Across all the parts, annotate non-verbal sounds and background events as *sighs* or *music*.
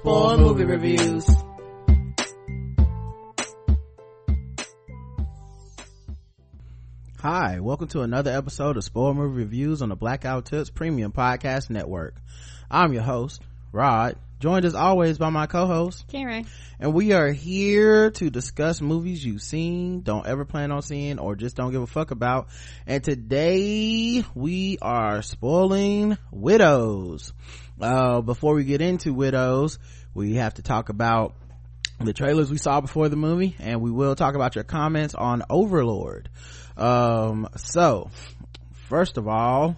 Spoil movie reviews. Hi, welcome to another episode of Spoil Movie Reviews on the Black Guy Who Tips Premium Podcast Network. I'm your host, Rod, joined as always by my co-host, Karen. and we are here to discuss movies you've seen, don't ever plan on seeing, or just don't give a fuck about. And today we are spoiling Widows. Uh, before we get into Widows, we have to talk about the trailers we saw before the movie, and we will talk about your comments on Overlord. Um, so, first of all,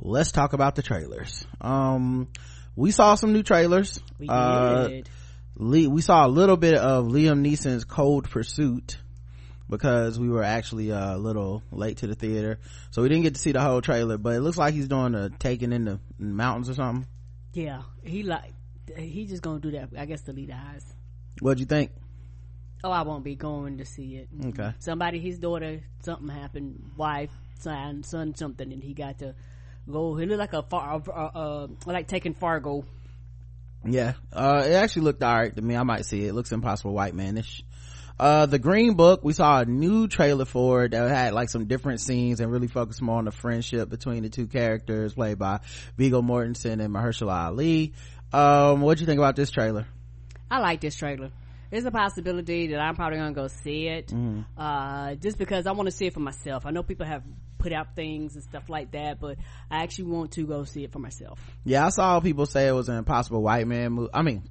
let's talk about the trailers. Um, we saw some new trailers. We Uh, did. Lee, we saw a little bit of Liam Neeson's Cold Pursuit because we were actually uh, a little late to the theater, so we didn't get to see the whole trailer. But it looks like he's doing a Taken in the mountains or something. yeah, he like he just gonna do that. I guess to lead eyes. What'd you think? Oh, I won't be going to see it. Okay. Somebody, his daughter, something happened. Wife, son, son, something, and he got to go. It looked like a far, uh, uh, like Taken Fargo. Yeah, uh, it actually looked alright to me. I might see it. It looks impossible white manish. Uh, the Green Book, we saw a new trailer for it that had like some different scenes and really focused more on the friendship between the two characters played by Viggo Mortensen and Mahershala Ali. Um, what'd you think about this trailer? I like this trailer. There's a possibility that I'm probably gonna go see it, Mm-hmm. uh, just because I want to see it for myself. I know people have put out things and stuff like that, but I actually want to go see it for myself. Yeah, I saw people say it was an impossible white man movie. I mean,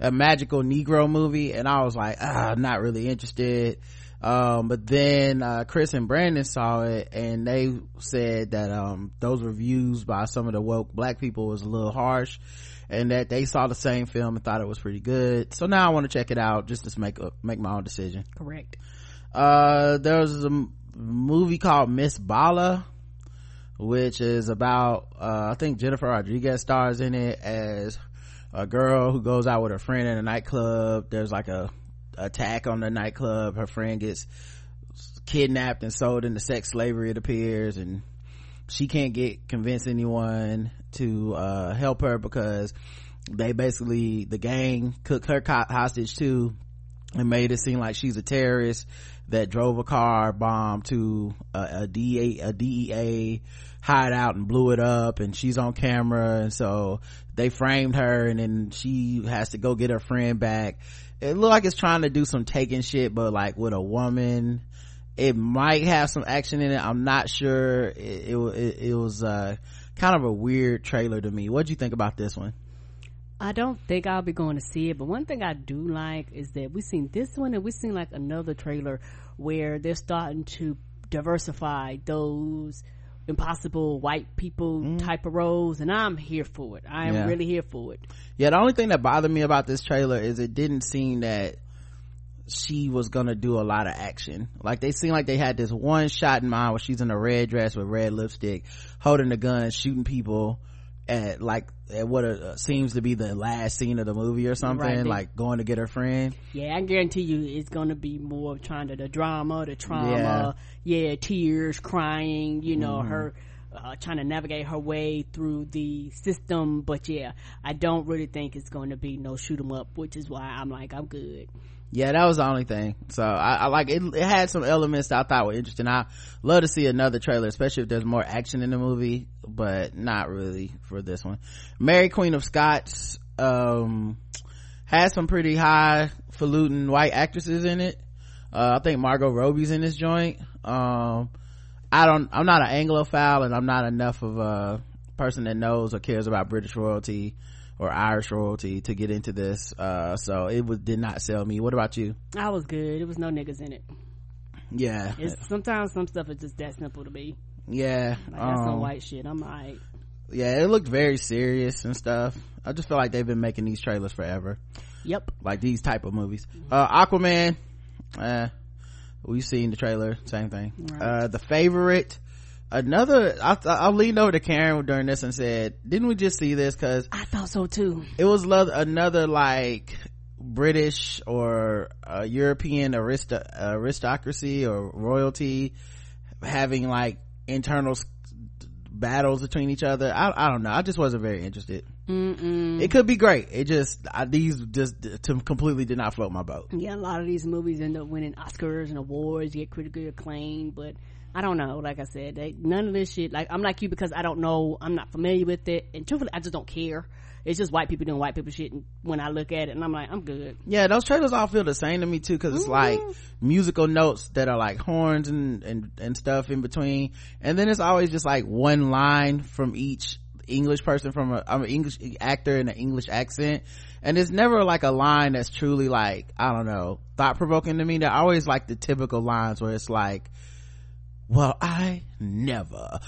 a magical Negro movie, and I was like, ah, I'm not really interested. Um, but then, uh, Chris and Brandon saw it and they said that, um, those reviews by some of the woke black people was a little harsh and that they saw the same film and thought it was pretty good. So now I want to check it out just to make a, make my own decision. Correct. Uh, there was a movie called Miss Bala, which is about, uh, I think Jennifer Rodriguez stars in it as a girl who goes out with her friend in a nightclub. There's like a attack on the nightclub. Her friend gets kidnapped and sold into sex slavery, it appears, and she can't get convince anyone to uh help her because they basically the gang took her hostage too and made it seem like she's a terrorist that drove a car bomb to a, a DEA a DEA hideout and blew it up and she's on camera and so they framed her and then she has to go get her friend back. It looked like it's trying to do some Taken shit but like with a woman it might have some action in it. I'm not sure. It, it, it, it was uh kind of a weird trailer to me. What'd you think about this one I don't think I'll be going to see it, but one thing I do like is that we've seen this one and we've seen like another trailer where they're starting to diversify those impossible white people mm-hmm. type of roles and I'm here for it. I am Yeah. really here for it. Yeah, the only thing that bothered me about this trailer is it didn't seem that she was gonna do a lot of action. Like they seemed like they had this one shot in mind where she's in a red dress with red lipstick, holding a gun, shooting people at like at what uh seems to be the last scene of the movie or something, Right. like going to get her friend. Yeah, I guarantee you it's gonna be more of trying to the drama, the trauma, yeah, tears, crying, you know, her uh, trying to navigate her way through the system. But yeah, I don't really think it's going to be no shoot 'em up, which is why I'm like, I'm good. Yeah, that was the only thing. So I, I like it. It had some elements that I thought were interesting. I love to see another trailer, especially if there's more action in the movie, but not really for this one. Mary Queen of Scots um has some pretty highfalutin white actresses in it. Uh, I think Margot Robbie's in this joint. Um, I don't. I'm not an Anglophile, and I'm not enough of a person that knows or cares about British royalty or Irish royalty to get into this. Uh, so it was, did not sell me. What about you? I was good. It was no niggas in it. Yeah. It's sometimes some stuff is just that simple to me. yeah. Like that's some um, white shit. I'm like. yeah it looked very serious and stuff i just feel like they've been making these trailers forever yep like these type of movies uh aquaman uh we've seen the trailer same thing right. uh the favorite another I, I leaned over to karen during this and said didn't we just see this? Because i thought so too. it was lo- another like british or uh, european aristo- aristocracy or royalty having like internal battles between each other. I, I don't know. I just wasn't very interested. Mm-mm. it could be great. It just I, these just to completely did not float my boat. Yeah a lot of these movies end up winning oscars and awards get critically acclaimed but I don't know. Like I said, they, none of this shit. Like I'm like you because I don't know. I'm not familiar with it, and truthfully, I just don't care. It's just white people doing white people shit. And when I look at it, and I'm like, I'm good. Yeah, those trailers all feel the same to me too, because it's mm-hmm. like musical notes that are like horns and and and stuff in between, and then it's always just like one line from each English person from a I'm an English actor in an English accent. And it's never like a line that's truly like, I don't know, thought provoking to me. They're always like the typical lines where it's like, well i never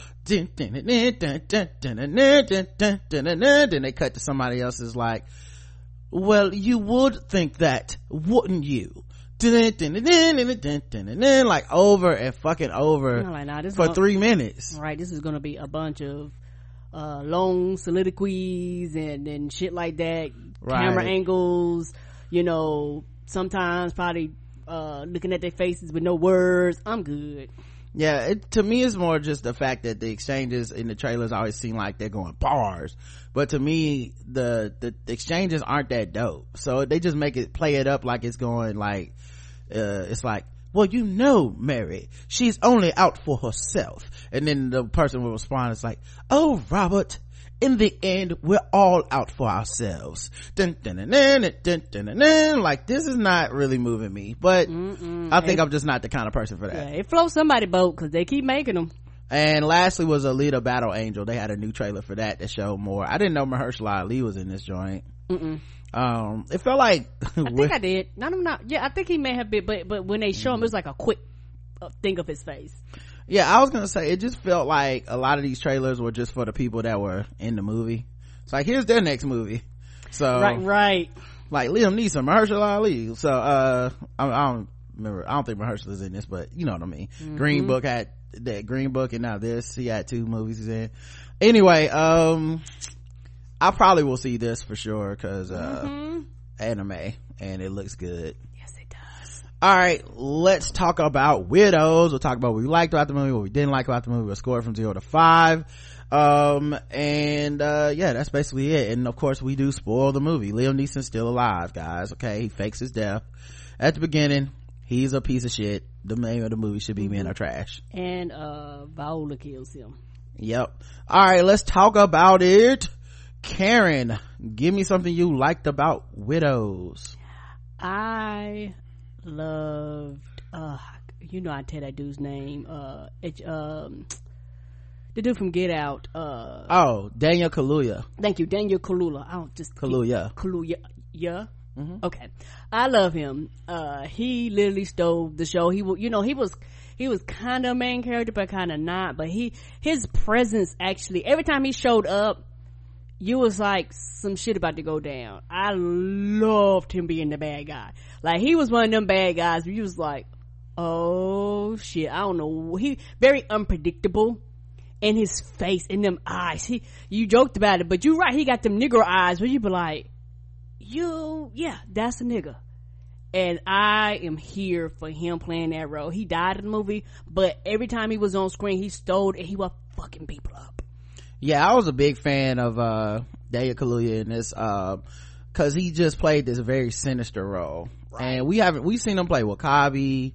then they cut to somebody else's like well you would think that wouldn't you like over and fucking over like, nah, for gonna, three minutes right this is gonna be a bunch of uh long soliloquies and and shit like that right. camera angles you know sometimes probably uh looking at their faces with no words i'm good yeah it, to me it's more just the fact that the exchanges in the trailers always seem like they're going bars. But to me the, the, the exchanges aren't that dope. So they just make it play it up like it's going like uh, it's like well you know mary she's only out for herself. And then the person will respond it's like oh robert in the end, we're all out for ourselves. Dun, dun, dun, like this is not really moving me, but Mm-mm. I think it, I'm just not the kind of person for that. Yeah, it floats somebody boat because they keep making them. And lastly was Alita Battle Angel. They had a new trailer for that to show more. I didn't know Mahershala Ali was in this joint. Mm-mm. Um, it felt like *laughs* I think I did. No, I'm not. Yeah, I think he may have been, but but when they show him, it was like a quick uh, thing of his face yeah i was gonna say it just felt like a lot of these trailers were just for the people that were in the movie. It's like here's their next movie. So right right. like liam neeson mahershala ali. So uh I, I, don't remember i don't think is in this but you know what i mean. Mm-hmm. green book had that green book and now this he had two movies he's in. Anyway um i probably will see this for sure because uh mm-hmm. anime and it looks good all right let's talk about widows. We'll talk about what we liked about the movie what we didn't like about the movie. We'll score it from zero to five. Um and uh yeah that's basically it. And of course we do spoil the movie. Liam neeson's still alive guys okay? He fakes his death. At the beginning he's a piece of shit. The name of the movie should be men are trash. And uh viola kills him. Yep. All right let's talk about it. Karen give me something you liked about widows. I loved uh you know I tell that dude's name uh it, um the dude from Get Out uh oh Daniel Kaluuya. Thank you Daniel Kaluuya. I don't just Kaluuya. Kaluuya. Yeah? Mm-hmm. okay. I love him. Uh he literally stole the show. He you know he was he was kind of a main character but kind of not. But he his presence actually every time he showed up you was like some shit about to go down. I loved him being the bad guy. Like he was one of them bad guys you was like, oh shit, I don't know. He very unpredictable in his face, in them eyes. He, you joked about it, but you right. He got them nigger eyes where you be like, you, yeah, that's a nigga. And I am here for him playing that role. He died in the movie, but every time he was on screen, he stole and he was fucking people up yeah i was a big fan of uh daniel kaluuya in this uh because he just played this very sinister role. Right. and we haven't we've seen him play W'Kabi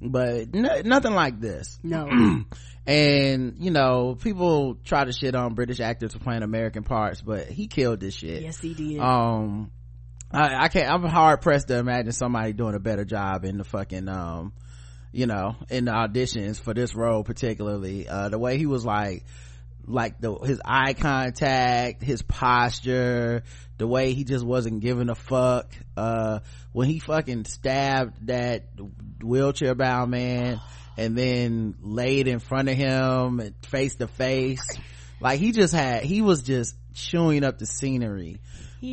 but n- nothing like this. No. *clears throat* And you know people try to shit on british actors for playing american parts but he killed this shit. Yes he did. Um I, I can't i'm hard pressed to imagine somebody doing a better job in the fucking um you know in the auditions for this role particularly. Uh the way he was like like the his eye contact his posture the way he just wasn't giving a fuck. Uh when he fucking stabbed that wheelchair bound man and then laid in front of him face to face like he just had he was just chewing up the scenery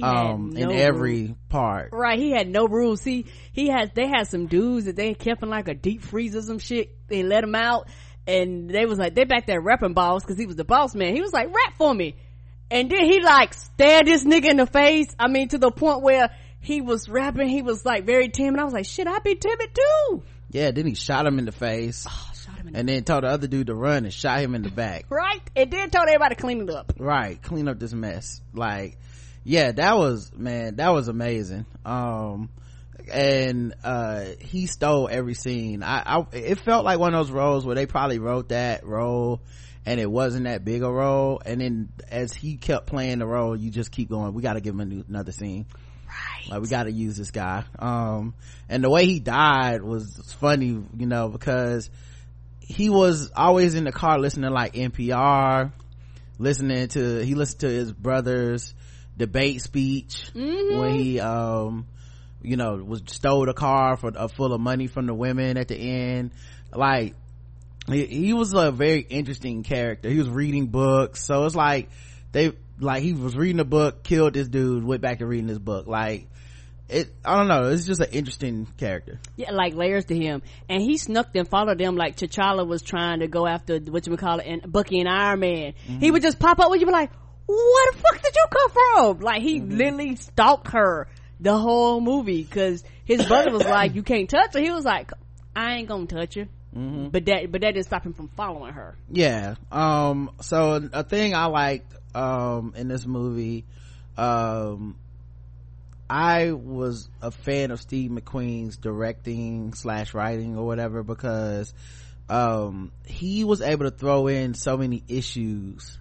um no in every part. Right he had no rules. See he had they had some dudes that they kept in like a deep freezer some shit. They let him out and they was like they back there rapping balls because he was the boss man. He was like rap for me. And then he like stared this nigga in the face i mean to the point where he was rapping. He was like very timid. I was like shit i'd be timid too. Yeah then he shot him in the face. Oh, and then told the other dude to run and shot him in the back. *laughs* Right? And then told everybody to clean it up. Right clean up this mess. Like yeah that was man that was amazing. Um and uh he stole every scene. I, I it felt like one of those roles where they probably wrote that role and it wasn't that big a role. And then as he kept playing the role you just keep going. We got to give him a new, another scene. Right. Like we got to use this guy. Um and the way he died was funny you know because he was always in the car listening to like npr listening to he listened to his brother's debate speech mm-hmm. when he um you know was stole a car for uh, full of money from the women at the end. Like he, he, was a very interesting character. He was reading books. So it's like they like he was reading a book killed this dude went back to reading this book. Like it i don't know. It's just an interesting character. Yeah like layers to him. And he snuck and followed them like t'challa was trying to go after what you would call it and bucky and iron man. Mm-hmm. he would just pop up when you be like where the fuck did you come from? Like he mm-hmm. literally stalked her the whole movie because his brother was like you can't touch her he was like i ain't gonna touch her." mm-hmm. but that but that didn't stop him from following her yeah um so a thing i liked um in this movie um I was a fan of Steve McQueen's directing slash writing or whatever because um, he was able to throw in so many issues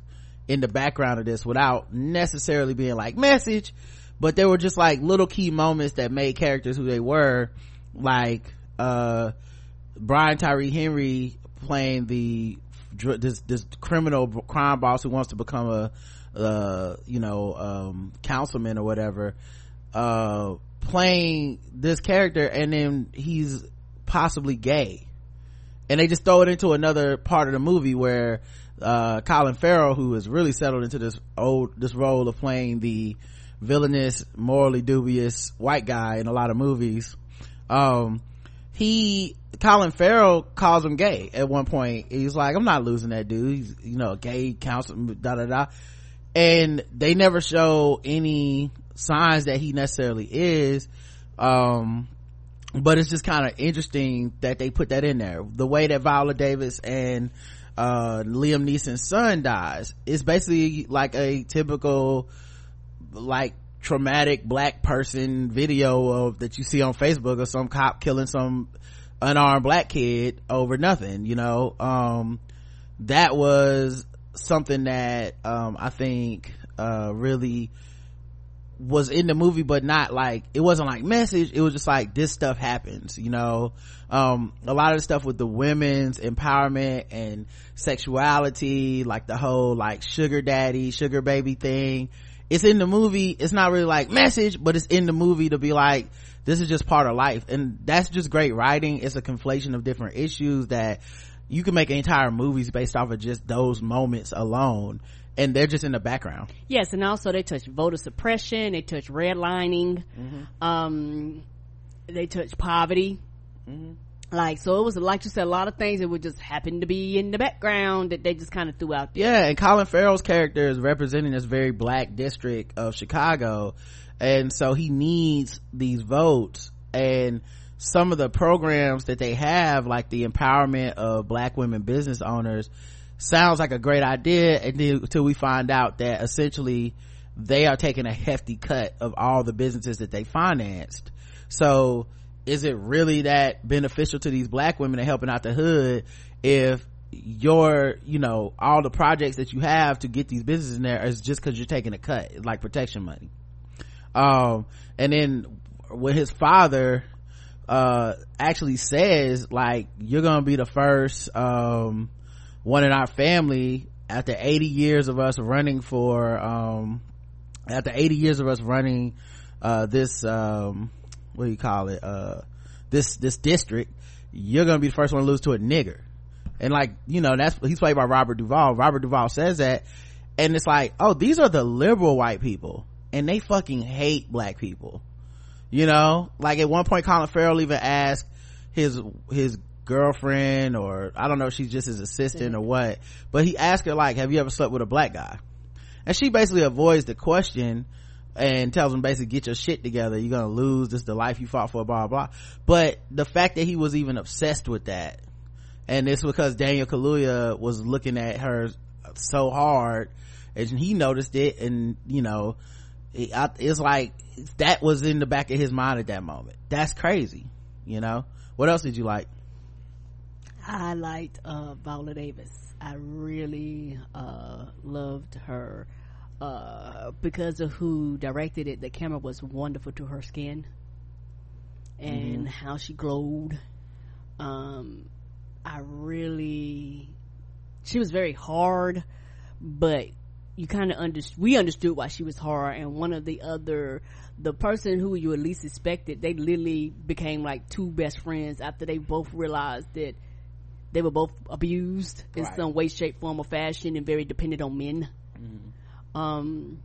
in the background of this without necessarily being like message, but there were just like little key moments that made characters who they were, like uh, Brian Tyree Henry playing the this this criminal crime boss who wants to become a uh, you know um, councilman or whatever uh playing this character and then he's possibly gay. And they just throw it into another part of the movie where uh colin farrell who has really settled into this old this role of playing the villainous morally dubious white guy in a lot of movies. Um he colin farrell calls him gay at one point. He's like i'm not losing that dude. He's you know gay counsel da da da. And they never show any signs that he necessarily is. Um but it's just kind of interesting that they put that in there. The way that viola davis and uh liam neeson's son dies is basically like a typical like traumatic black person video of that you see on facebook of some cop killing some unarmed black kid over nothing you know? Um that was something that um i think uh really was in the movie but not like it wasn't like message it was just like this stuff happens you know? Um a lot of the stuff with the women's empowerment and sexuality like the whole like sugar daddy sugar baby thing it's in the movie it's not really like message but it's in the movie to be like this is just part of life. And that's just great writing. It's a conflation of different issues that you can make entire movies based off of just those moments alone. And they're just in the background. Yes and also they touch voter suppression they touch redlining mm-hmm. um they touch poverty. Mm-hmm. Like so it was like you said a lot of things that would just happen to be in the background that they just kind of threw out there. yeah and colin farrell's character is representing this very black district of chicago and so he needs these votes and some of the programs that they have like the empowerment of black women business owners sounds like a great idea until we find out that essentially they are taking a hefty cut of all the businesses that they financed so is it really that beneficial to these black women and helping out the hood if your you know all the projects that you have to get these businesses in there is just because you're taking a cut like protection money? Um and then when his father uh actually says like you're gonna be the first um one in our family after 80 years of us running for um after 80 years of us running uh this um what do you call it uh this this district you're gonna be the first one to lose to a nigger. And like you know that's he's played by robert duvall. Robert duvall says that and it's like oh these are the liberal white people and they fucking hate black people. You know like at one point colin farrell even asked his his girlfriend or i don't know if she's just his assistant or what but he asked her like have you ever slept with a black guy? And she basically avoids the question and tells him basically get your shit together. You're gonna lose. This is the life you fought for blah blah. But the fact that he was even obsessed with that and it's because daniel kaluuya was looking at her so hard and he noticed it and you know it's like that was in the back of his mind at that moment. That's crazy you know? What else did you like? I liked uh viola davis. I really uh loved her uh because of who directed it the camera was wonderful to her skin and mm-hmm. how she glowed um i really she was very hard but you kind of understood we understood why she was hard and one of the other the person who you at least expected they literally became like two best friends after they both realized that they were both abused in right. some way shape form or fashion and very dependent on men mm-hmm. Um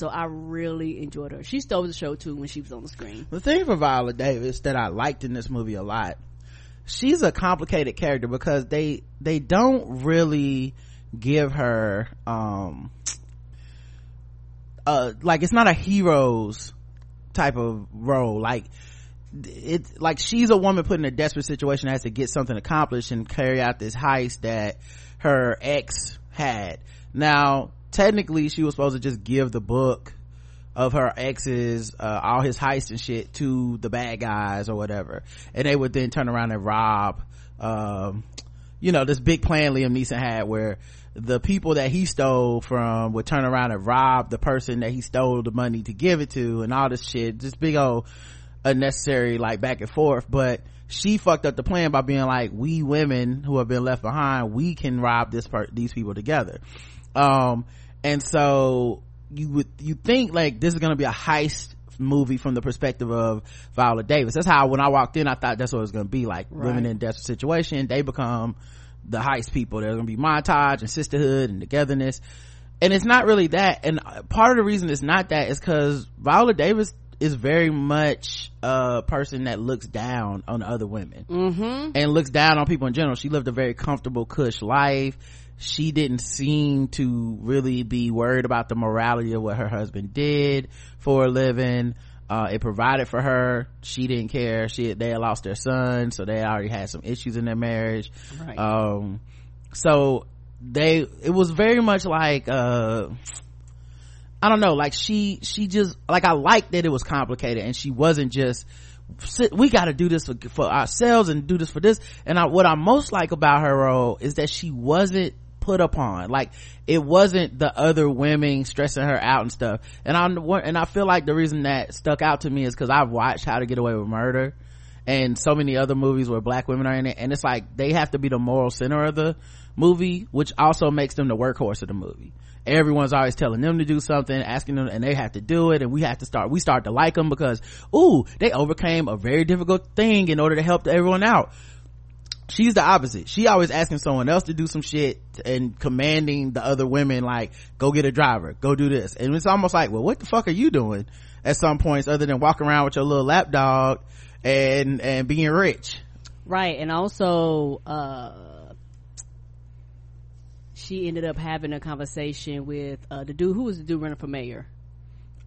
so I really enjoyed her. She stole the show too when she was on the screen. The thing for Viola Davis that I liked in this movie a lot, she's a complicated character because they they don't really give her um uh like it's not a hero's type of role like it's like she's a woman put in a desperate situation that has to get something accomplished and carry out this heist that her ex had now technically she was supposed to just give the book of her exes uh, all his heists and shit to the bad guys or whatever. And they would then turn around and rob um, you know this big plan liam neeson had where the people that he stole from would turn around and rob the person that he stole the money to give it to and all this shit. Just big old unnecessary like back and forth. But she fucked up the plan by being like we women who have been left behind we can rob this part these people together. Um and so you would you think like this is gonna be a heist movie from the perspective of Viola Davis. That's how when I walked in, I thought that's what it was going to be like. Right. Women in desperate situation, they become the heist people there's gonna be montage and sisterhood and togetherness and it's not really that and part of the reason it's not that is because viola davis is very much a person that looks down on other women mm-hmm. and looks down on people in general she lived a very comfortable cush life she didn't seem to really be worried about the morality of what her husband did for a living. Uh, it provided for her. She didn't care. She they had lost their son so they already had some issues in their marriage. Right. um so they it was very much like uh i don't know like she she just like i liked that it was complicated and she wasn't just we got to do this for, for ourselves and do this for this. And I, what i most like about her role is that she wasn't put upon. Like it wasn't the other women stressing her out and stuff. And i and i feel like the reason that stuck out to me is because i've watched how to get away with murder and so many other movies where black women are in it. And it's like they have to be the moral center of the movie which also makes them the workhorse of the movie. Everyone's always telling them to do something asking them and they have to do it and we have to start we start to like them because ooh they overcame a very difficult thing in order to help everyone out she's the opposite. She always asking someone else to do some shit and commanding the other women like go get a driver go do this. And it's almost like well what the fuck are you doing at some points other than walking around with your little lap dog and and being rich? Right. And also uh she ended up having a conversation with uh the dude who was the dude running for mayor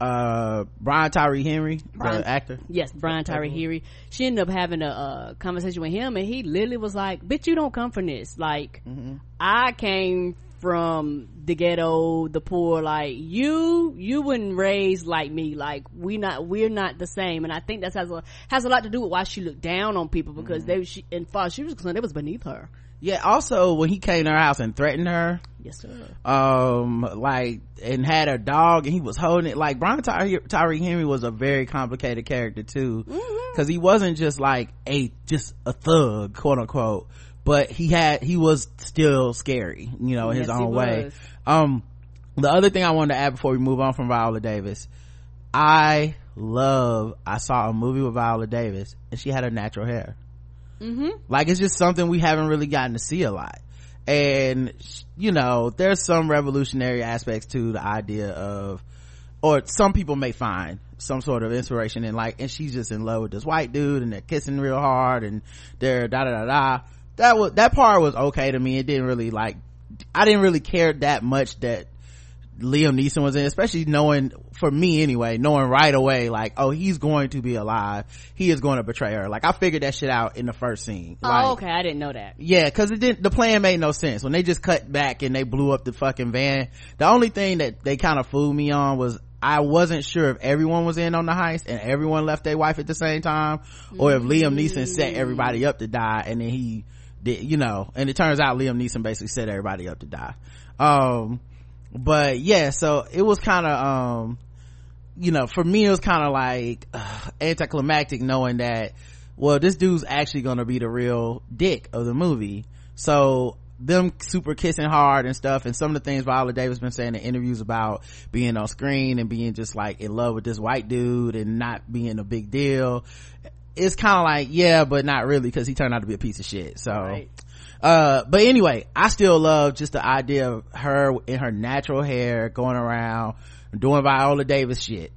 uh Brian Tyree Henry, Brian, the actor. Yes, Brian Tyree Henry. She ended up having a, conversation with him, and he literally was like, "Bitch, you don't come from this. Like, mm-hmm. I came from the ghetto, the poor. Like you, you wouldn't raise like me. Like we not, we're not the same. And I think that has a has a lot to do with why she looked down on people because mm-hmm. they, she, and far she was concerned, it was beneath her." Yeah also when he came to her house and threatened her yes sir. um like and had a dog and he was holding it like brian Ty- tyree henry was a very complicated character too. Because mm-hmm. he wasn't just like a just a thug quote unquote but he had he was still scary you know in yes, his own way. um the other thing i wanted to add before we move on from viola davis i love i saw a movie with viola davis and she had her natural hair mm-hmm. like it's just something we haven't really gotten to see a lot. And you know there's some revolutionary aspects to the idea of or some people may find some sort of inspiration in like and she's just in love with this white dude and they're kissing real hard and they're da da da da. That was that part was okay to me. It didn't really like i didn't really care that much that Liam Neeson was in, especially knowing, for me anyway, knowing right away, like, oh, he's going to be alive. He is going to betray her. Like, I figured that shit out in the first scene. Oh, Like, okay. I didn't know that. yeah, cause it didn't, the plan made no sense. When they just cut back and they blew up the fucking van, the only thing that they kind of fooled me on was I wasn't sure if everyone was in on the heist and everyone left their wife at the same time, or if Liam Neeson set everybody up to die and then he did, you know, and it turns out Liam Neeson basically set everybody up to die. Um, but yeah, so it was kind of, um, you know, for me, it was kind of like uh, anticlimactic knowing that, well, this dude's actually gonna be the real dick of the movie. So them super kissing hard and stuff, and some of the things Viola Davis been saying in interviews about being on screen and being just like in love with this white dude and not being a big deal. It's kind of like, yeah, but not really because he turned out to be a piece of shit. So, Right. Uh, but anyway, I still love just the idea of her in her natural hair going around doing Viola Davis shit.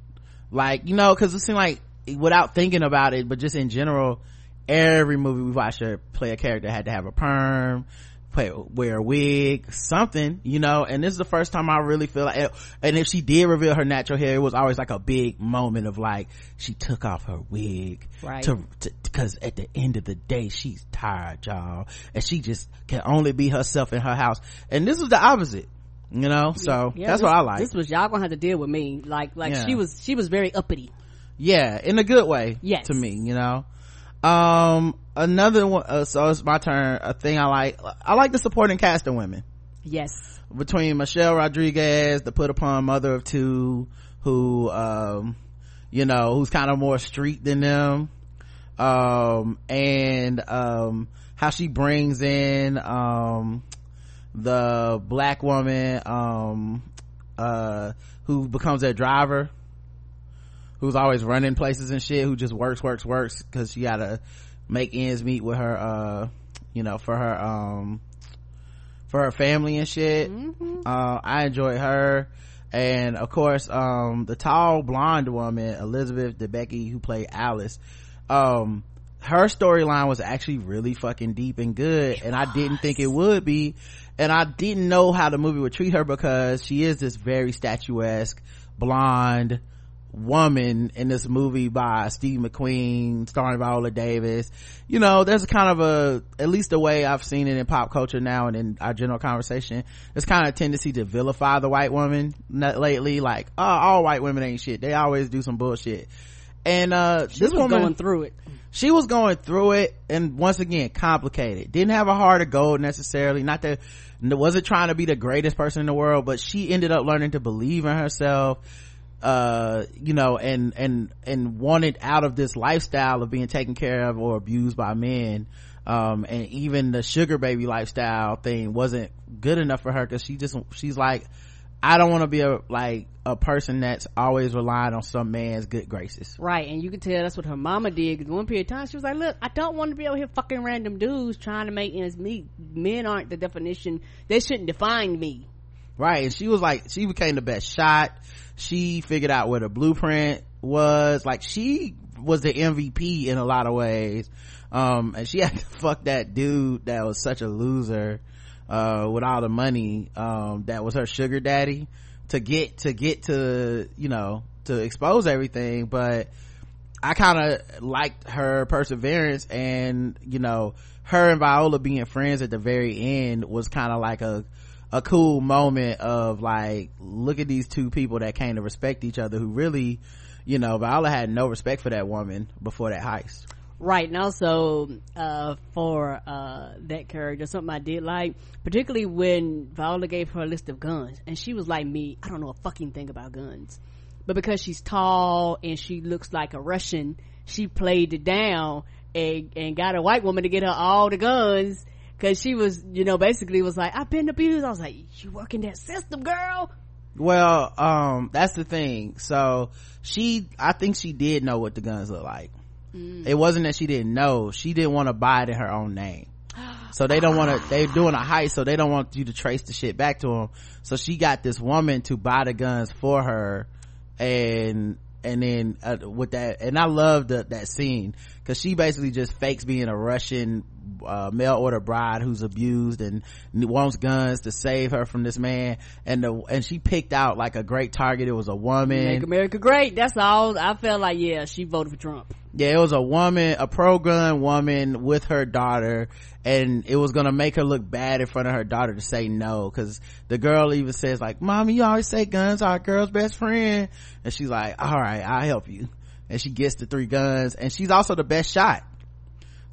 Like, you know, cause it seemed like without thinking about it, but just in general, every movie we watched her play a character had to have a perm, wear a wig, something, you know, and this is the first time I really feel like, and if she did reveal her natural hair, it was always like a big moment of like, she took off her wig Right. to, to, cause at the end of the day, she's tired, y'all, and she just can only be herself in her house. And this was the opposite, you know, so Yeah, that's this- what I like. This was y'all gonna have to deal with me. Like, like Yeah. she was, she was very uppity. yeah in a good way Yes. to me you know um another one uh, so it's my turn. A thing i like i like the supporting cast of women. Yes. between michelle rodriguez the put upon mother of two who um you know who's kind of more street than them. Um and um how she brings in um the black woman um uh who becomes their driver who's always running places and shit who just works works works because she gotta make ends meet with her uh you know for her um for her family and shit. Uh i enjoyed her. And of course um the tall blonde woman elizabeth debicki who played alice um her storyline was actually really fucking deep and good and i didn't think it would be and i didn't know how the movie would treat her because she is this very statuesque blonde woman in this movie by Steve McQueen starring Viola Davis. You know, there's kind of a, at least the way I've seen it in pop culture now and in our general conversation, there's kind of a tendency to vilify the white woman lately. Like, oh, all white women ain't shit. They always do some bullshit. And, uh, She this was woman, going through it. she was going through it and once again complicated didn't have a heart of gold necessarily not that wasn't trying to be the greatest person in the world but she ended up learning to believe in herself uh you know and and and wanted out of this lifestyle of being taken care of or abused by men um and even the sugar baby lifestyle thing wasn't good enough for her because she just she's like i don't want to be a like a person that's always relying on some man's good graces Right, and you can tell that's what her mama did. 'cause one period of time, she was like, "Look, I don't want to be over here fucking random dudes trying to make ends meet. Men aren't the definition. They shouldn't define me." right and she was like she became the best shot she figured out where the blueprint was. Like she was the mvp in a lot of ways. Um and she had to *laughs* fuck that dude that was such a loser uh with all the money um that was her sugar daddy to get to get to you know to expose everything. But I kind of liked her perseverance and, you know, her and Viola being friends at the very end was kind of like a, a cool moment of like, look at these two people that came to respect each other who really, you know, Viola had no respect for that woman before that heist. Right, and also uh, for uh, that character, something I did like, particularly when Viola gave her a list of guns, and she was like me, I don't know a fucking thing about guns, but because she's tall and she looks like a Russian, she played it down and and got a white woman to get her all the guns. Cause she was, you know, basically was like, I've been abused. I was like, you work in that system, girl. Well, um, that's the thing. So she, I think she did know what the guns look like. It wasn't that she didn't know. She didn't want to buy it in her own name. so they don't want to they're doing a heist so they don't want you to trace the shit back to them so she got this woman to buy the guns for her and and then uh, with that and i love the, that scene because she basically just fakes being a russian uh, mail order bride who's abused and wants guns to save her from this man. And the and she picked out like a great target. It was a woman. Make america great. That's all i felt like yeah she voted for trump yeah it was a woman a pro-gun woman with her daughter and it was gonna make her look bad in front of her daughter to say no because the girl even says like mommy you always say guns are a girl's best friend and she's like all right i'll help you and she gets the three guns and she's also the best shot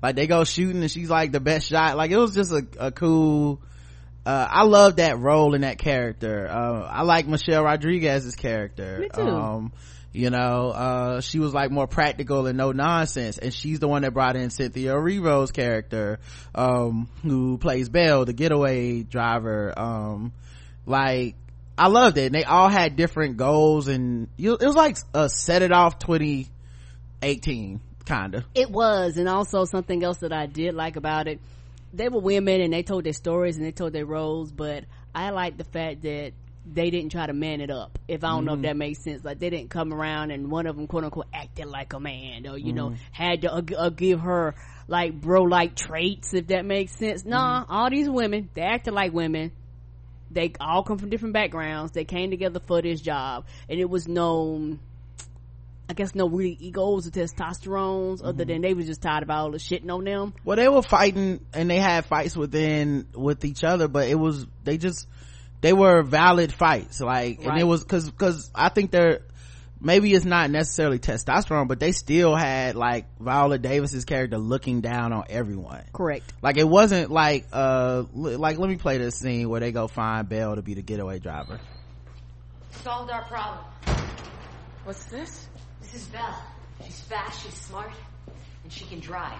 like they go shooting and she's like the best shot like it was just a, a cool uh, I love that role in that character. Uh, I like Michelle Rodriguez's character. Me too. Um, you know uh, she was like more practical and no nonsense. And she's the one that brought in cynthia erivo's character um, who plays belle the getaway driver. Um, like i loved it. And they all had different goals and you, it was like a set it off 2018 kind of it was. And also something else that i did like about it they were women and they told their stories and they told their roles but i like the fact that they didn't try to man it up. If I don't mm know if mm-hmm. that makes sense, like they didn't come around and one of them quote unquote acted like a man, or you mm know had to uh, uh, give her like bro like traits. If that makes sense. Nah, mm all these women they acted like women. They all come from different backgrounds. They came together for this job, and it was no. I guess no really egos or testosterones mm-hmm. other than they was just tired of all the shitting on them. Well, they were fighting and they had fights within with each other, but it was they just they were valid fights like right. and it was because because i think they're maybe it's not necessarily testosterone but they still had like viola davis's character looking down on everyone. Correct. Like it wasn't like uh like let me play this scene where they go find belle to be the getaway driver. Solved our problem. What's this? This is belle. She's fast she's smart and she can drive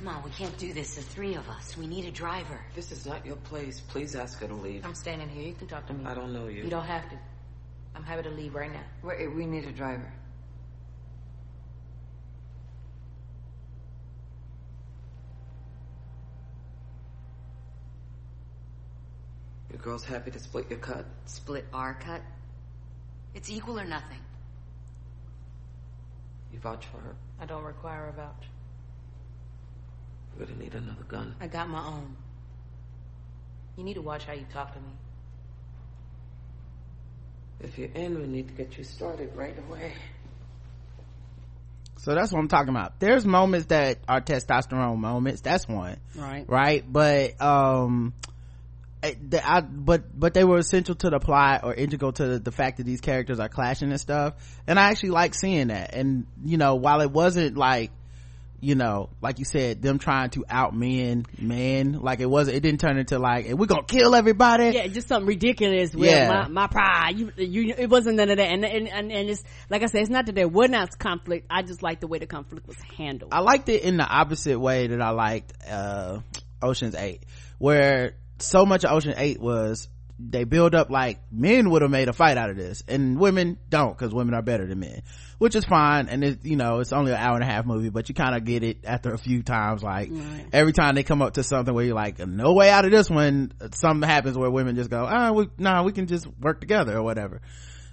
Come on, we can't do this. The three of us. We need a driver. This is not your place. Please ask her to leave. I'm standing here. You can talk to me. I don't know you. You don't have to. I'm happy to leave right now. Wait, we need a driver. Your girl's happy to split your cut. Split our cut? It's equal or nothing. You vouch for her? I don't require a vouch. We're gonna need another gun. I got my own. You need to watch how you talk to me. If you're in, we need to get you started right away. So that's what I'm talking about. There's moments that are testosterone moments. That's one. Right. Right. But, um, I, I, but but they were essential to the plot or integral to the, the, fact that these characters are clashing and stuff and i actually like seeing that and you know while it wasn't like you know, like you said, them trying to out men, man, like it wasn't, it didn't turn into like, we're gonna kill everybody. Yeah, just something ridiculous with yeah. my, my pride. You, you, it wasn't none of that. And, and, and, and it's, like I said, it's not that there was not conflict. I just like the way the conflict was handled. I liked it in the opposite way that I liked, uh, Ocean's 8, where so much of Ocean 8 was, they build up like men would have made a fight out of this and women don't because women are better than men which is fine and it you know it's only an hour and a half movie but you kind of get it after a few times like right. every time they come up to something where you're like no way out of this one, something happens where women just go ah we nah we can just work together or whatever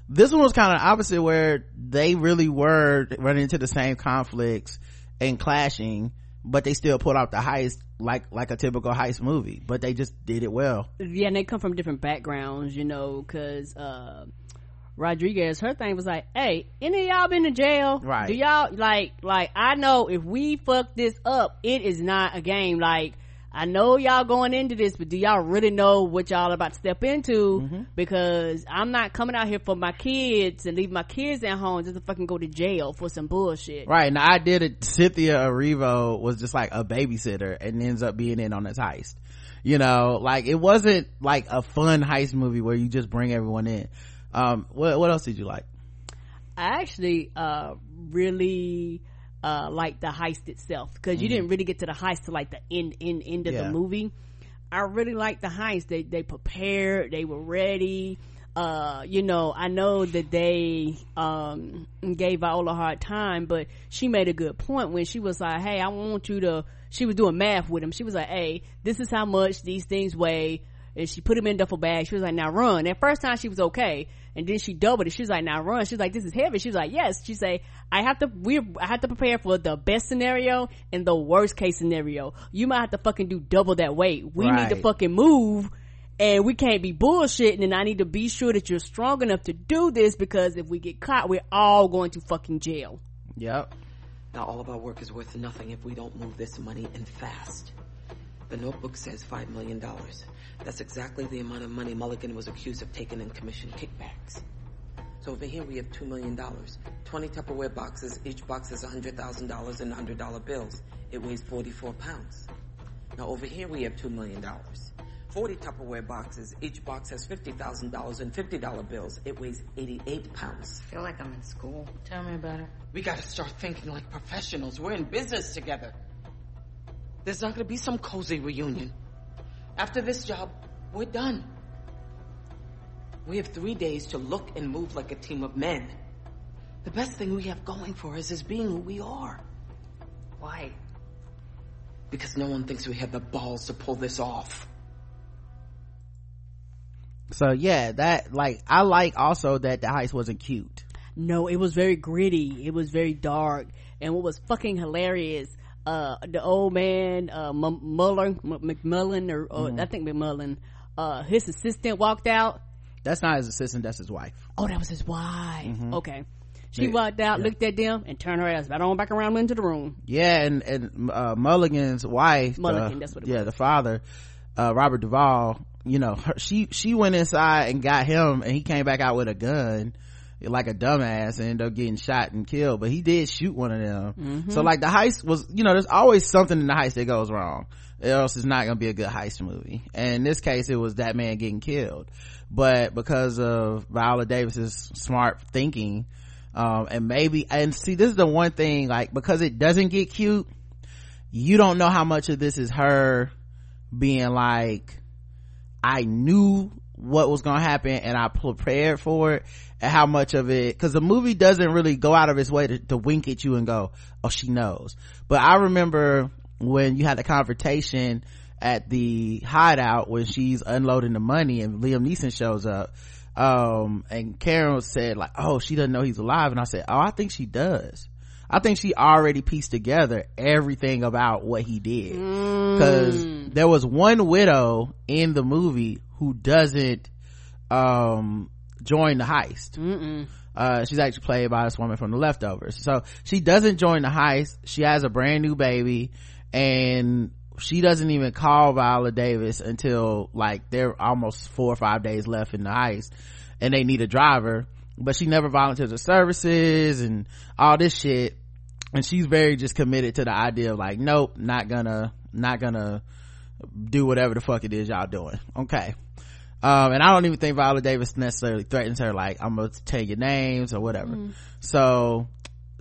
this one was kind of opposite where they really were running into the same conflicts and clashing but they still put out the heist like like a typical heist movie but they just did it well yeah and they come from different backgrounds you know because uh Rodriguez, her thing was like, "Hey, any of y'all been to jail? Right? Do y'all like like I know if we fuck this up, it is not a game. Like I know y'all going into this, but do y'all really know what y'all about to step into? Mm-hmm. Because I'm not coming out here for my kids and leave my kids at home just to fucking go to jail for some bullshit. Right. Now I did it. Cynthia Erivo was just like a babysitter and ends up being in on this heist. You know, like it wasn't like a fun heist movie where you just bring everyone in um what, what else did you like i actually uh really uh like the heist itself because mm-hmm. you didn't really get to the heist to like the end end end of yeah. the movie i really liked the heist they they prepared they were ready uh, you know, I know that they, um, gave Viola a hard time, but she made a good point when she was like, Hey, I want you to, she was doing math with him. She was like, Hey, this is how much these things weigh. And she put him in duffel bag. She was like, now run. At first time she was okay. And then she doubled it. She was like, now run. She was like, this is heavy. She was like, yes. She say, I have to, we, I have to prepare for the best scenario and the worst case scenario. You might have to fucking do double that weight. We need to fucking move and we can't be bullshitting and I need to be sure that you're strong enough to do this because if we get caught, we're all going to fucking jail. yep Now, all of our work is worth nothing if we don't move this money and fast. The notebook says $5 million. That's exactly the amount of money Mulligan was accused of taking in commission kickbacks. So over here we have $2 million. 20 Tupperware boxes, each box is $100,000 in $100 bills. It weighs 44 pounds. Now over here we have $2 million. 40 Tupperware boxes, each box has $50,000 in $50 bills. It weighs 88 pounds. I feel like I'm in school. Tell me about it. We gotta start thinking like professionals. We're in business together. There's not gonna be some cozy reunion. After this job, we're done. We have three days to look and move like a team of men. The best thing we have going for us is being who we are. Why? Because no one thinks we have the balls to pull this off. so yeah that like i like also that the heist wasn't cute No, it was very gritty. It was very dark. And what was fucking hilarious, uh, the old man, uh, M- Muller, M- McMullen, or, or I think McMullen, uh, his assistant walked out. that's not his assistant that's his wife Oh, that was his wife. Okay. She Yeah. walked out, looked at them, and turned her ass right on back around into the room. yeah and and uh mulligan's wife Mulligan, the- that's what it yeah was. the father uh robert duvall you know her, she she went inside and got him and he came back out with a gun like a dumbass and ended up getting shot and killed but he did shoot one of them. Mm-hmm. so like the heist was you know there's always something in the heist that goes wrong else it's not gonna be a good heist movie. And in this case it was that man getting killed. But because of viola davis's smart thinking um and maybe and see this is the one thing like because it doesn't get cute you don't know how much of this is her being like i knew what was gonna happen and i prepared for it and how much of it because the movie doesn't really go out of its way to, to wink at you and go oh she knows. But i remember when you had the confrontation at the hideout when she's unloading the money and liam neeson shows up um and karen said like oh she doesn't know he's alive. And i said oh i think she does. I think she already pieced together everything about what he did. Because there was one widow in the movie who doesn't um join the heist. Uh she's actually played by this woman from the leftovers. So she doesn't join the heist. She has a brand new baby and she doesn't even call viola davis until like there are almost four or five days left in the heist and they need a driver. But she never volunteers her services and all this shit. And she's very just committed to the idea of like nope not gonna not gonna do whatever the fuck it is y'all doing. Okay um and i don't even think viola davis necessarily threatens her like i'm gonna tell your names or whatever. So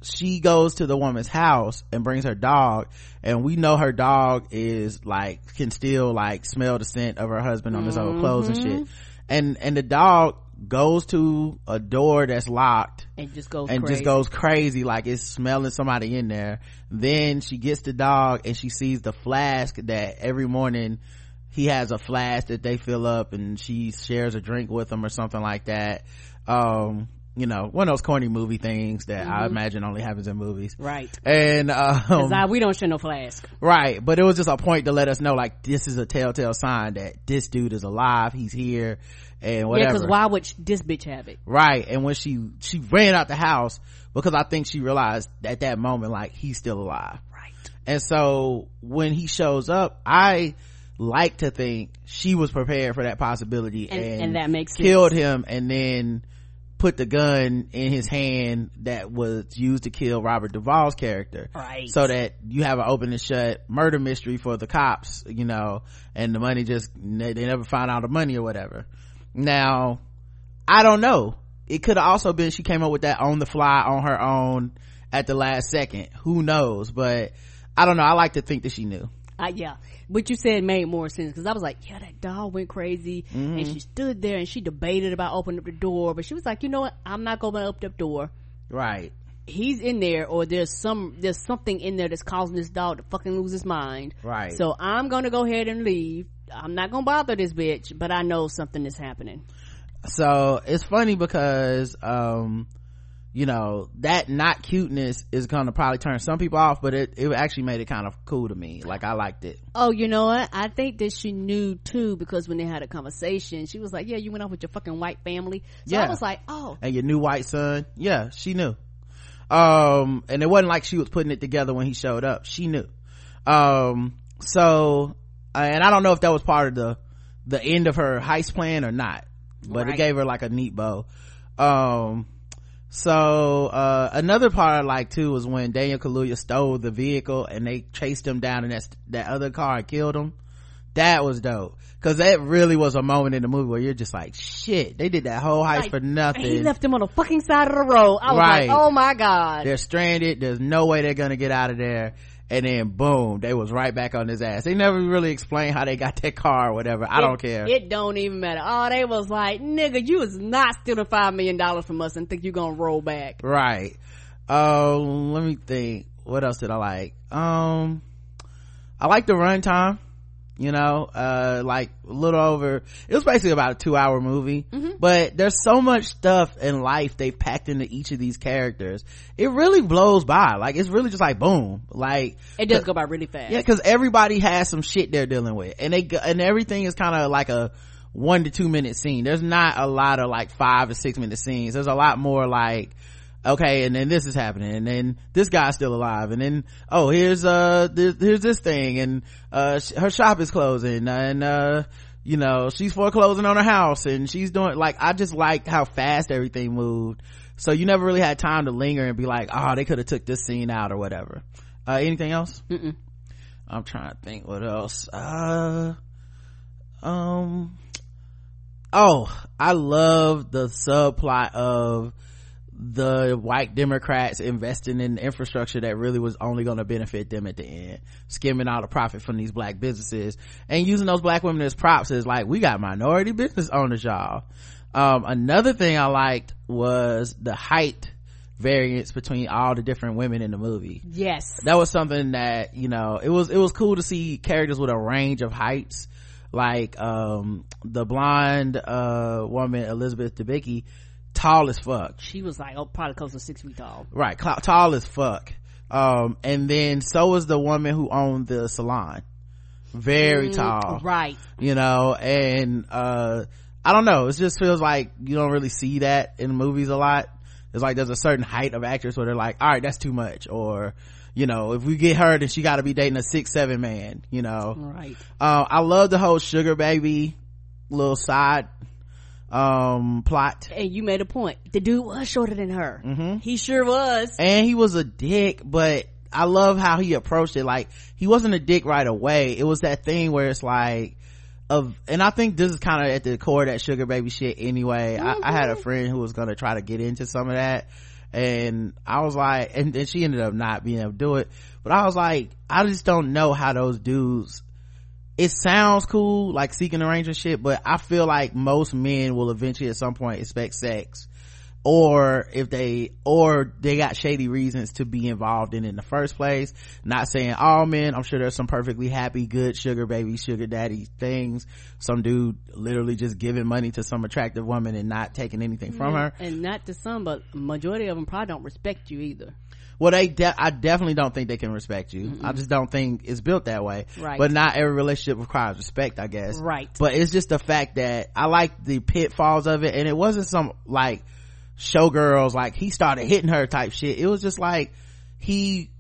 she goes to the woman's house and brings her dog and we know her dog is like can still like smell the scent of her husband on his old clothes and shit. And and the dog goes to a door that's locked And just goes and crazy. just goes crazy like it's smelling somebody in there. Then she gets the dog and she sees the flask that every morning he has a flask that they fill up and she shares a drink with him or something like that um you know one of those corny movie things that i imagine only happens in movies Right. and um I, we don't share no flask. right but it was just a point to let us know like this is a telltale sign that this dude is alive he's here and Yeah, whatever cause why would this bitch have it? right and when she she ran out the house because i think she realized at that moment like he's still alive Right. and so when he shows up i like to think she was prepared for that possibility And- and, and that makes killed him and then put the gun in his hand that was used to kill robert duvall's character Right. so that you have an open and shut murder mystery for the cops you know and the money just they never find out the money or whatever now I don't know. It could have also been she came up with that on the fly on her own at the last second. Who knows? But I don't know. I like to think that she knew. I, yeah, what you said made more sense because I was like, yeah, that doll went crazy, Mm-hmm. and she stood there and she debated about opening up the door, but she was like, you know what, I'm not going to open up the door. right He's in there, or there's some there's something in there that's causing this dog to fucking lose his mind. Right. So I'm gonna go ahead and leave. I'm not gonna bother this bitch, but I know something is happening. so it's funny because um you know that not cuteness is gonna probably turn some people off but it, it actually made it kind of cool to me. Like i liked it. Oh, you know what? I think that she knew too because when they had a conversation, she was like, "Yeah, you went off with your fucking white family." So I was like, "Oh, and your new white son? Yeah she knew. Um and it wasn't like she was putting it together when he showed up. She knew. Um so uh, and i don't know if that was part of the the end of her heist plan or not but it gave her like a neat bow. Um so uh another part i like too was when daniel kaluuya stole the vehicle and they chased him down in that that other car and killed him that was dope because that really was a moment in the movie where you're just like shit they did that whole heist like, for nothing He left him on the fucking side of the road. I was Right. like, "Oh my god!" they're stranded there's no way they're gonna get out of there and then boom they was right back on his ass. They never really explained how they got that car or whatever. I It- don't care. It don't even matter. Oh, they was like, "Nigga, you was not stealing five million dollars from us and think you gonna roll back." right. Um let me think. What else did i like? Um i like the runtime you know uh like a little over it was basically about a two hour movie. Mm-hmm. but there's so much stuff in life they packed into each of these characters. It really blows by. Like it's really just like boom. Like It does go by really fast. yeah because everybody has some shit they're dealing with. And they and everything is kind of like a one to two minute scene. There's not a lot of like five or six minute scenes. There's a lot more like okay and then this is happening and then this guy's still alive and then oh here's uh this, here's this thing and uh sh- her shop is closing and uh you know she's foreclosing on her house and she's doing like i just liked how fast everything moved. So you never really had time to linger and be like oh they could have took this scene out or whatever. Uh anything else? Mm-mm. i'm trying to think what else. Uh um oh i love the subplot of the white democrats investing in infrastructure that really was only going to benefit them at the end skimming all the profit from these black businesses and using those black women as props is like we got minority business owners y'all. Um another thing i liked was the height variance between all the different women in the movie. Yes. that was something that you know it was it was cool to see characters with a range of heights. Like um the blonde uh woman elizabeth debicki tall as fuck. She was like, oh, probably close to six feet tall. right cl- tall as fuck. Um and then so was the woman who owned the salon. Very tall. Right. you know and uh i don't know. It just feels like you don't really see that in movies a lot. It's like there's a certain height of actress where they're like all right that's too much. Or you know if we get her then she got to be dating a six seven man you know? Right. uh, i love the whole sugar baby little side um plot And you made a point. The dude was shorter than her. Mm-hmm. He sure was. and he was a dick but i love how he approached it like he wasn't a dick right away it was that thing where it's like of and i think this is kind of at the core of that sugar baby shit anyway I, I had a friend who was gonna try to get into some of that and i was like and then she ended up not being able to do it but i was like i just don't know how those dudes it sounds cool like seeking arrangement shit but i feel like most men will eventually at some point expect sex or if they or they got shady reasons to be involved in it in the first place. Not saying all men i'm sure there's some perfectly happy good sugar baby sugar daddy things. Some dude literally just giving money to some attractive woman and not taking anything from mm-hmm. her. And not to some, but majority of them probably don't respect you either. Well they de- i definitely don't think they can respect you. I just don't think it's built that way. Right. but not every relationship requires respect i guess. Right. but it's just the fact that i like the pitfalls of it and it wasn't some like showgirls like he started hitting her type shit. It was just like he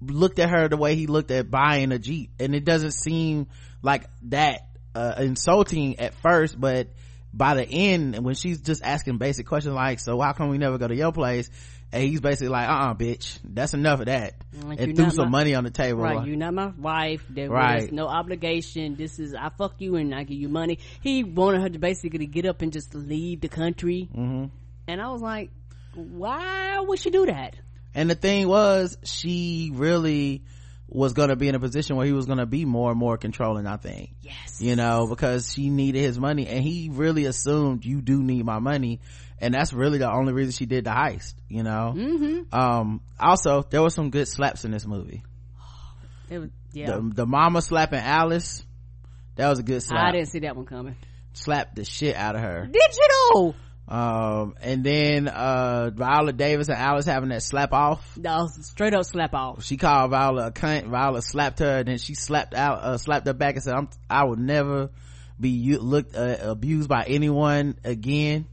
looked at her the way he looked at buying a jeep. And it doesn't seem like that uh, insulting at first but by the end when she's just asking basic questions like so how come we never go to your place and he's basically like uh-uh bitch that's enough of that Like, and threw some my- money on the table Right, you're not my wife. There Right. was no obligation. This is I fuck you and I give you money. He wanted her to basically get up and just leave the country. Mm-hmm. And I was like, why would she do that? and the thing was she really was going to be in a position where he was going to be more and more controlling i think yes you know because she needed his money and he really assumed you do need my money and that's really the only reason she did the heist you know? Mm-hmm. um also there were some good slaps in this movie. *sighs* It was, yeah. The, the mama slapping alice that was a good slap. I didn't see that one coming. Slapped the shit out of her. Digital! Um and then uh viola davis and alice having that slap off. No straight up slap off. She called viola a cunt. Viola slapped her and then she slapped out uh, slapped her back and said i'm i will never be u- looked uh, abused by anyone again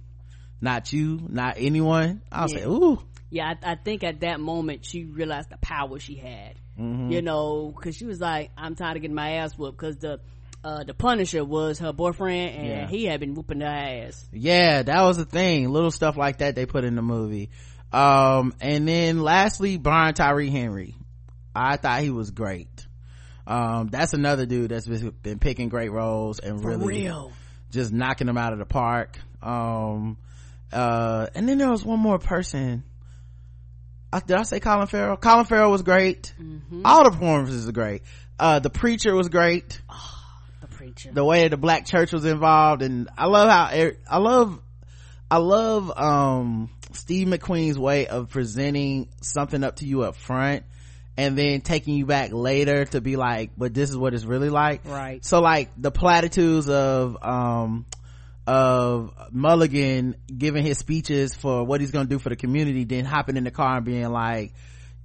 not you not anyone. I was Yeah. like ooh. Yeah. I, I think at that moment she realized the power she had Mm-hmm. you know because she was like i'm tired of getting my ass whooped because the uh the punisher was her boyfriend and Yeah. he had been whooping her ass. Yeah that was the thing. Little stuff like that they put in the movie. Um and then lastly brian tyree henry. I thought he was great. Um that's another dude that's been, been picking great roles and for really real. just knocking them out of the park. Um uh and then there was one more person. Uh, did i say colin farrell? Colin farrell was great. All the performances are great. Uh the preacher was great. The preacher. The way the black church was involved and i love how i love i love um steve mcqueen's way of presenting something up to you up front and then taking you back later to be like but this is what it's really like. Right. so like the platitudes of um of mulligan giving his speeches for what he's gonna do for the community then hopping in the car and being like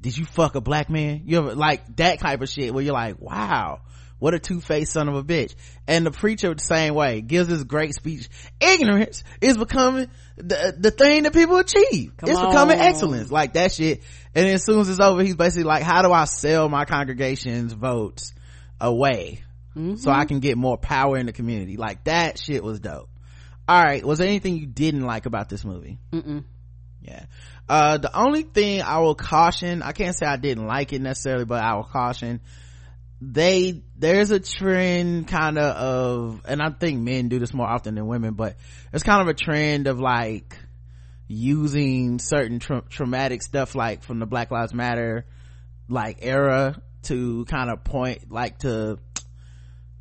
did you fuck a black man? You ever like that type of shit where you're like wow what a two-faced son of a bitch. And the preacher the same way gives this great speech. Ignorance is becoming the, the thing that people achieve. Come it's becoming excellence like that shit. And then as soon as it's over he's basically like how do i sell my congregation's votes away mm-hmm. so i can get more power in the community? Like that shit was dope all right was there anything you didn't like about this movie? Mm-mm. yeah. Uh the only thing i will caution i can't say i didn't like it necessarily but i will caution. They there's a trend kind of of and i think men do this more often than women but it's kind of a trend of like using certain tra- traumatic stuff like from the black lives matter like era to kind of point like to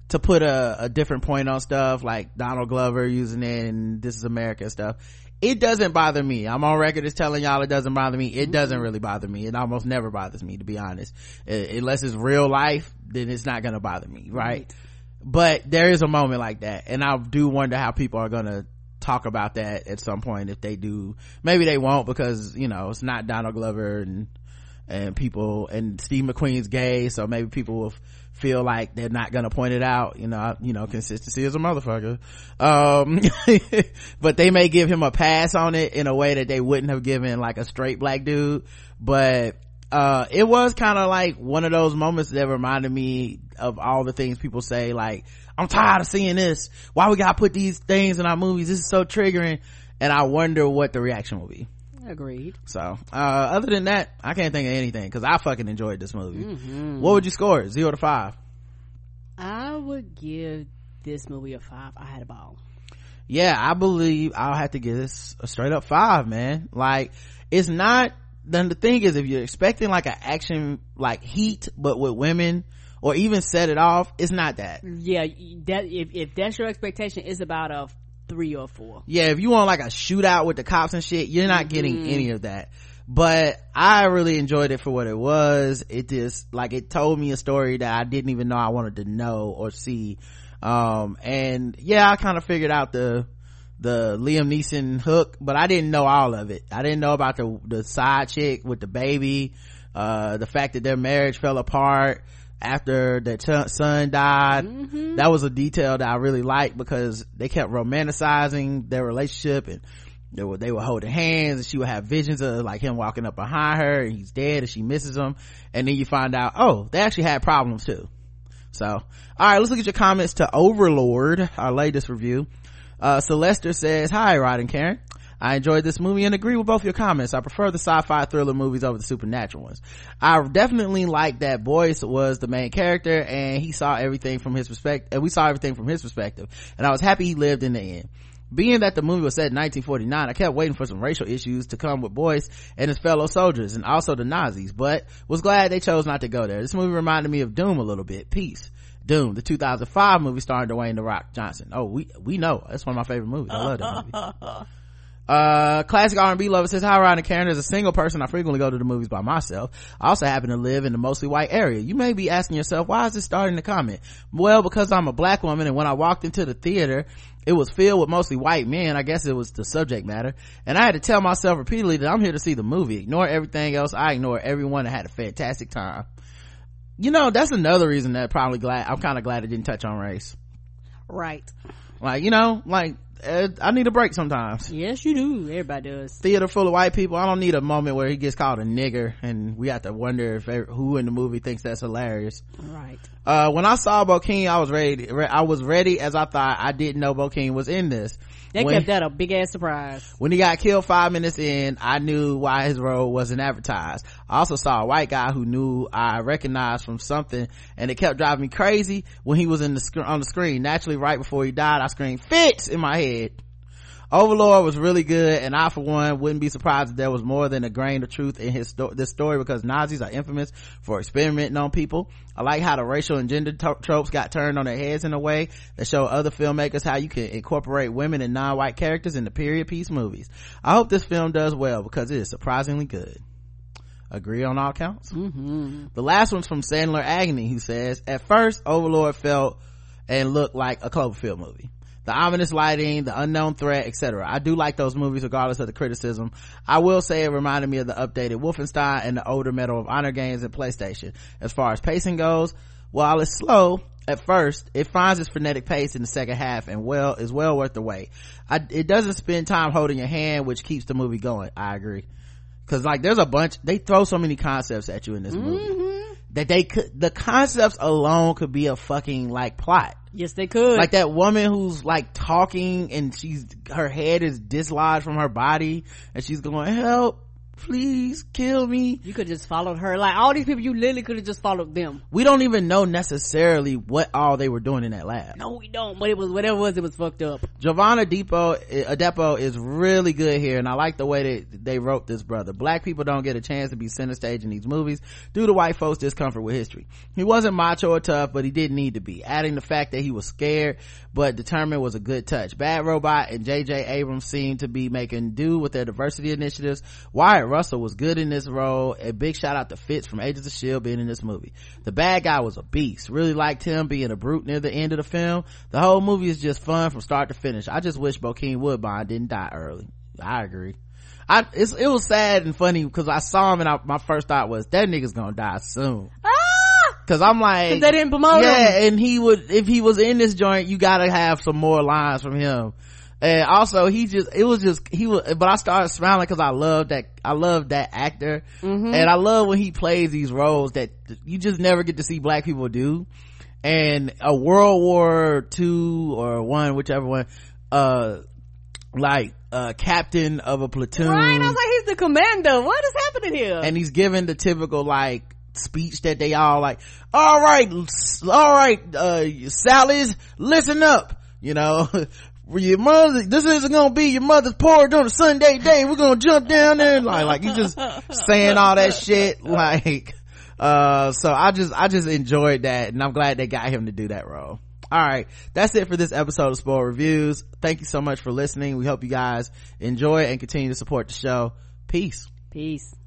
to put a, a different point on stuff like Donald Glover using it and this is America and stuff. It doesn't bother me. I'm on record as telling y'all it doesn't bother me. It doesn't really bother me. It almost never bothers me to be honest. Uh, unless it's real life, then it's not gonna bother me, right? But there is a moment like that and I do wonder how people are gonna talk about that at some point if they do. Maybe they won't because, you know, it's not Donald Glover and and people and Steve McQueen's gay, so maybe people will feel like they're not gonna point it out. You know, I- you know, consistency is a motherfucker. Um, *laughs* but they may give him a pass on it in a way that they wouldn't have given like a straight black dude. But uh, it was kind of like one of those moments that reminded me of all the things people say, like, I'm tired of seeing this. Why we gotta put these things in our movies? This is so triggering. And I wonder what the reaction will be. Agreed So, uh, other than that, I can't think of anything because I fucking enjoyed this movie. What would you score it? Zero to five? i would give this movie a five i had a ball Yeah, I believe I'll have to give this a straight up five, man. Like, it's not, then the thing is, if you're expecting like an action, like heat, but with women, or even set it off, it's not that. yeah that if, if that's your expectation it's about a three or four. Yeah if you want like a shootout with the cops and shit you're not getting any of that. But i really enjoyed it for what it was. It just like it told me a story that i didn't even know i wanted to know or see. Um and yeah i kind of figured out the the liam neeson hook but i didn't know all of it. I didn't know about the the side chick with the baby uh the fact that their marriage fell apart after their ch- son died that was a detail that i really liked because they kept romanticizing their relationship and they were they were holding hands and she would have visions of like him walking up behind her and he's dead and she misses him. And then you find out oh they actually had problems too. So all right let's look at your comments to overlord our latest review. Uh celester says hi rod and karen I enjoyed this movie and agree with both your comments. I prefer the sci-fi thriller movies over the supernatural ones. I definitely liked that Boyce was the main character and he saw everything from his perspective, and we saw everything from his perspective. And I was happy he lived in the end. being that the movie was set in 1949 i kept waiting for some racial issues to come with boyce and his fellow soldiers and also the nazis but was glad they chose not to go there this movie reminded me of doom a little bit peace doom the 2005 movie starring dwayne the rock johnson oh we we know that's one of my favorite movies i love that movie *laughs* uh classic r&b lover says hi ryan and karen. As a single person i frequently go to the movies by myself. I also happen to live in the mostly white area. You may be asking yourself why is this starting to comment? Well because i'm a black woman and when i walked into the theater it was filled with mostly white men. I guess it was the subject matter. And i had to tell myself repeatedly that i'm here to see the movie. Ignore everything else. I ignore everyone. That had a fantastic time. You know that's another reason that probably glad i'm kind of glad it didn't touch on race. Right. Like you know like I need a break sometimes. Yes, you do. Everybody does. Theater full of white people. I don't need a moment where he gets called a nigger and we have to wonder if who in the movie thinks that's hilarious. Right. Uh, when I saw Bokeem, I was ready. I was ready as I thought. I didn't know Bokeem was in this. They when, kept that a big ass surprise. When he got killed five minutes in, I knew why his role wasn't advertised. I also saw a white guy who knew I recognized from something and it kept driving me crazy when he was in the sc- on the screen. Naturally, right before he died, I screamed Fitz in my head. Overlord was really good, and I, for one, wouldn't be surprised if there was more than a grain of truth in his sto- this story because Nazis are infamous for experimenting on people. I like how the racial and gender to- tropes got turned on their heads in a way that show other filmmakers how you can incorporate women and non-white characters in the period piece movies. I hope this film does well because it is surprisingly good. Agree on all counts? Mm-hmm. The last one's from Sandler Agony, who says, at first, Overlord felt and looked like a Cloverfield movie the ominous lighting, the unknown threat, etc. I do like those movies regardless of the criticism. I will say it reminded me of the updated Wolfenstein and the older Medal of Honor games at PlayStation. As far as pacing goes, while it's slow at first, it finds its frenetic pace in the second half and well is well worth the wait. I, it doesn't spend time holding your hand, which keeps the movie going. I agree. Cause like there's a bunch, they throw so many concepts at you in this movie. Mm-hmm. That they could, the concepts alone could be a fucking like plot Yes, they could. Like that woman who's like talking and she's, her head is dislodged from her body and she's going, help, please kill me. You could just followed her. Like all these people, you literally could have just followed them. We don't even know necessarily what all they were doing in that lab. No, we don't. But it was whatever it was, it was fucked up. Jovan Adepo, eh, Adepo is really good here, and I like the way that they wrote this brother. Black people don't get a chance to be center stage in these movies due to white folks' discomfort with history. He wasn't macho or tough, but he didn't need to be. Adding the fact that he was scared but determined was a good touch. Bad Robot and J.J. Abrams seem to be making do with their diversity initiatives. Russell was good in this role. A big shout out to Fitz from Agents of S.H.I.E.L.D. being in this movie. The bad guy was a beast. Really liked him being a brute near the end of the film. The whole movie is just fun from start to finish. I just wish Bokeem Woodbine didn't die early. I agree. I, it was sad and funny because I saw him and I, my first thought was that nigga's gonna die soon. Ah! Cause I'm like, Cause they didn't promote yeah, him. and he would, if he was in this joint, you gotta have some more lines from him. And also he just, it was just, he was, but I started smiling cause I love that, I love that actor. Mm-hmm. And I love when he plays these roles that you just never get to see black people do. And a World War Two or one, whichever one, uh, like, uh, captain of a platoon. Right, I was like, he's the commander. What is happening here? And he's given the typical like, speech that they all like all right all right uh sally's listen up you know *laughs* your mother this isn't gonna be your mother's porridge on a sunday day. We're gonna jump down there like like you just saying all that shit *laughs* like uh so i just i just enjoyed that and i'm glad they got him to do that role. All right. That's it for this episode of spoil reviews. Thank you so much for listening. We hope you guys enjoy and continue to support the show. Peace. Peace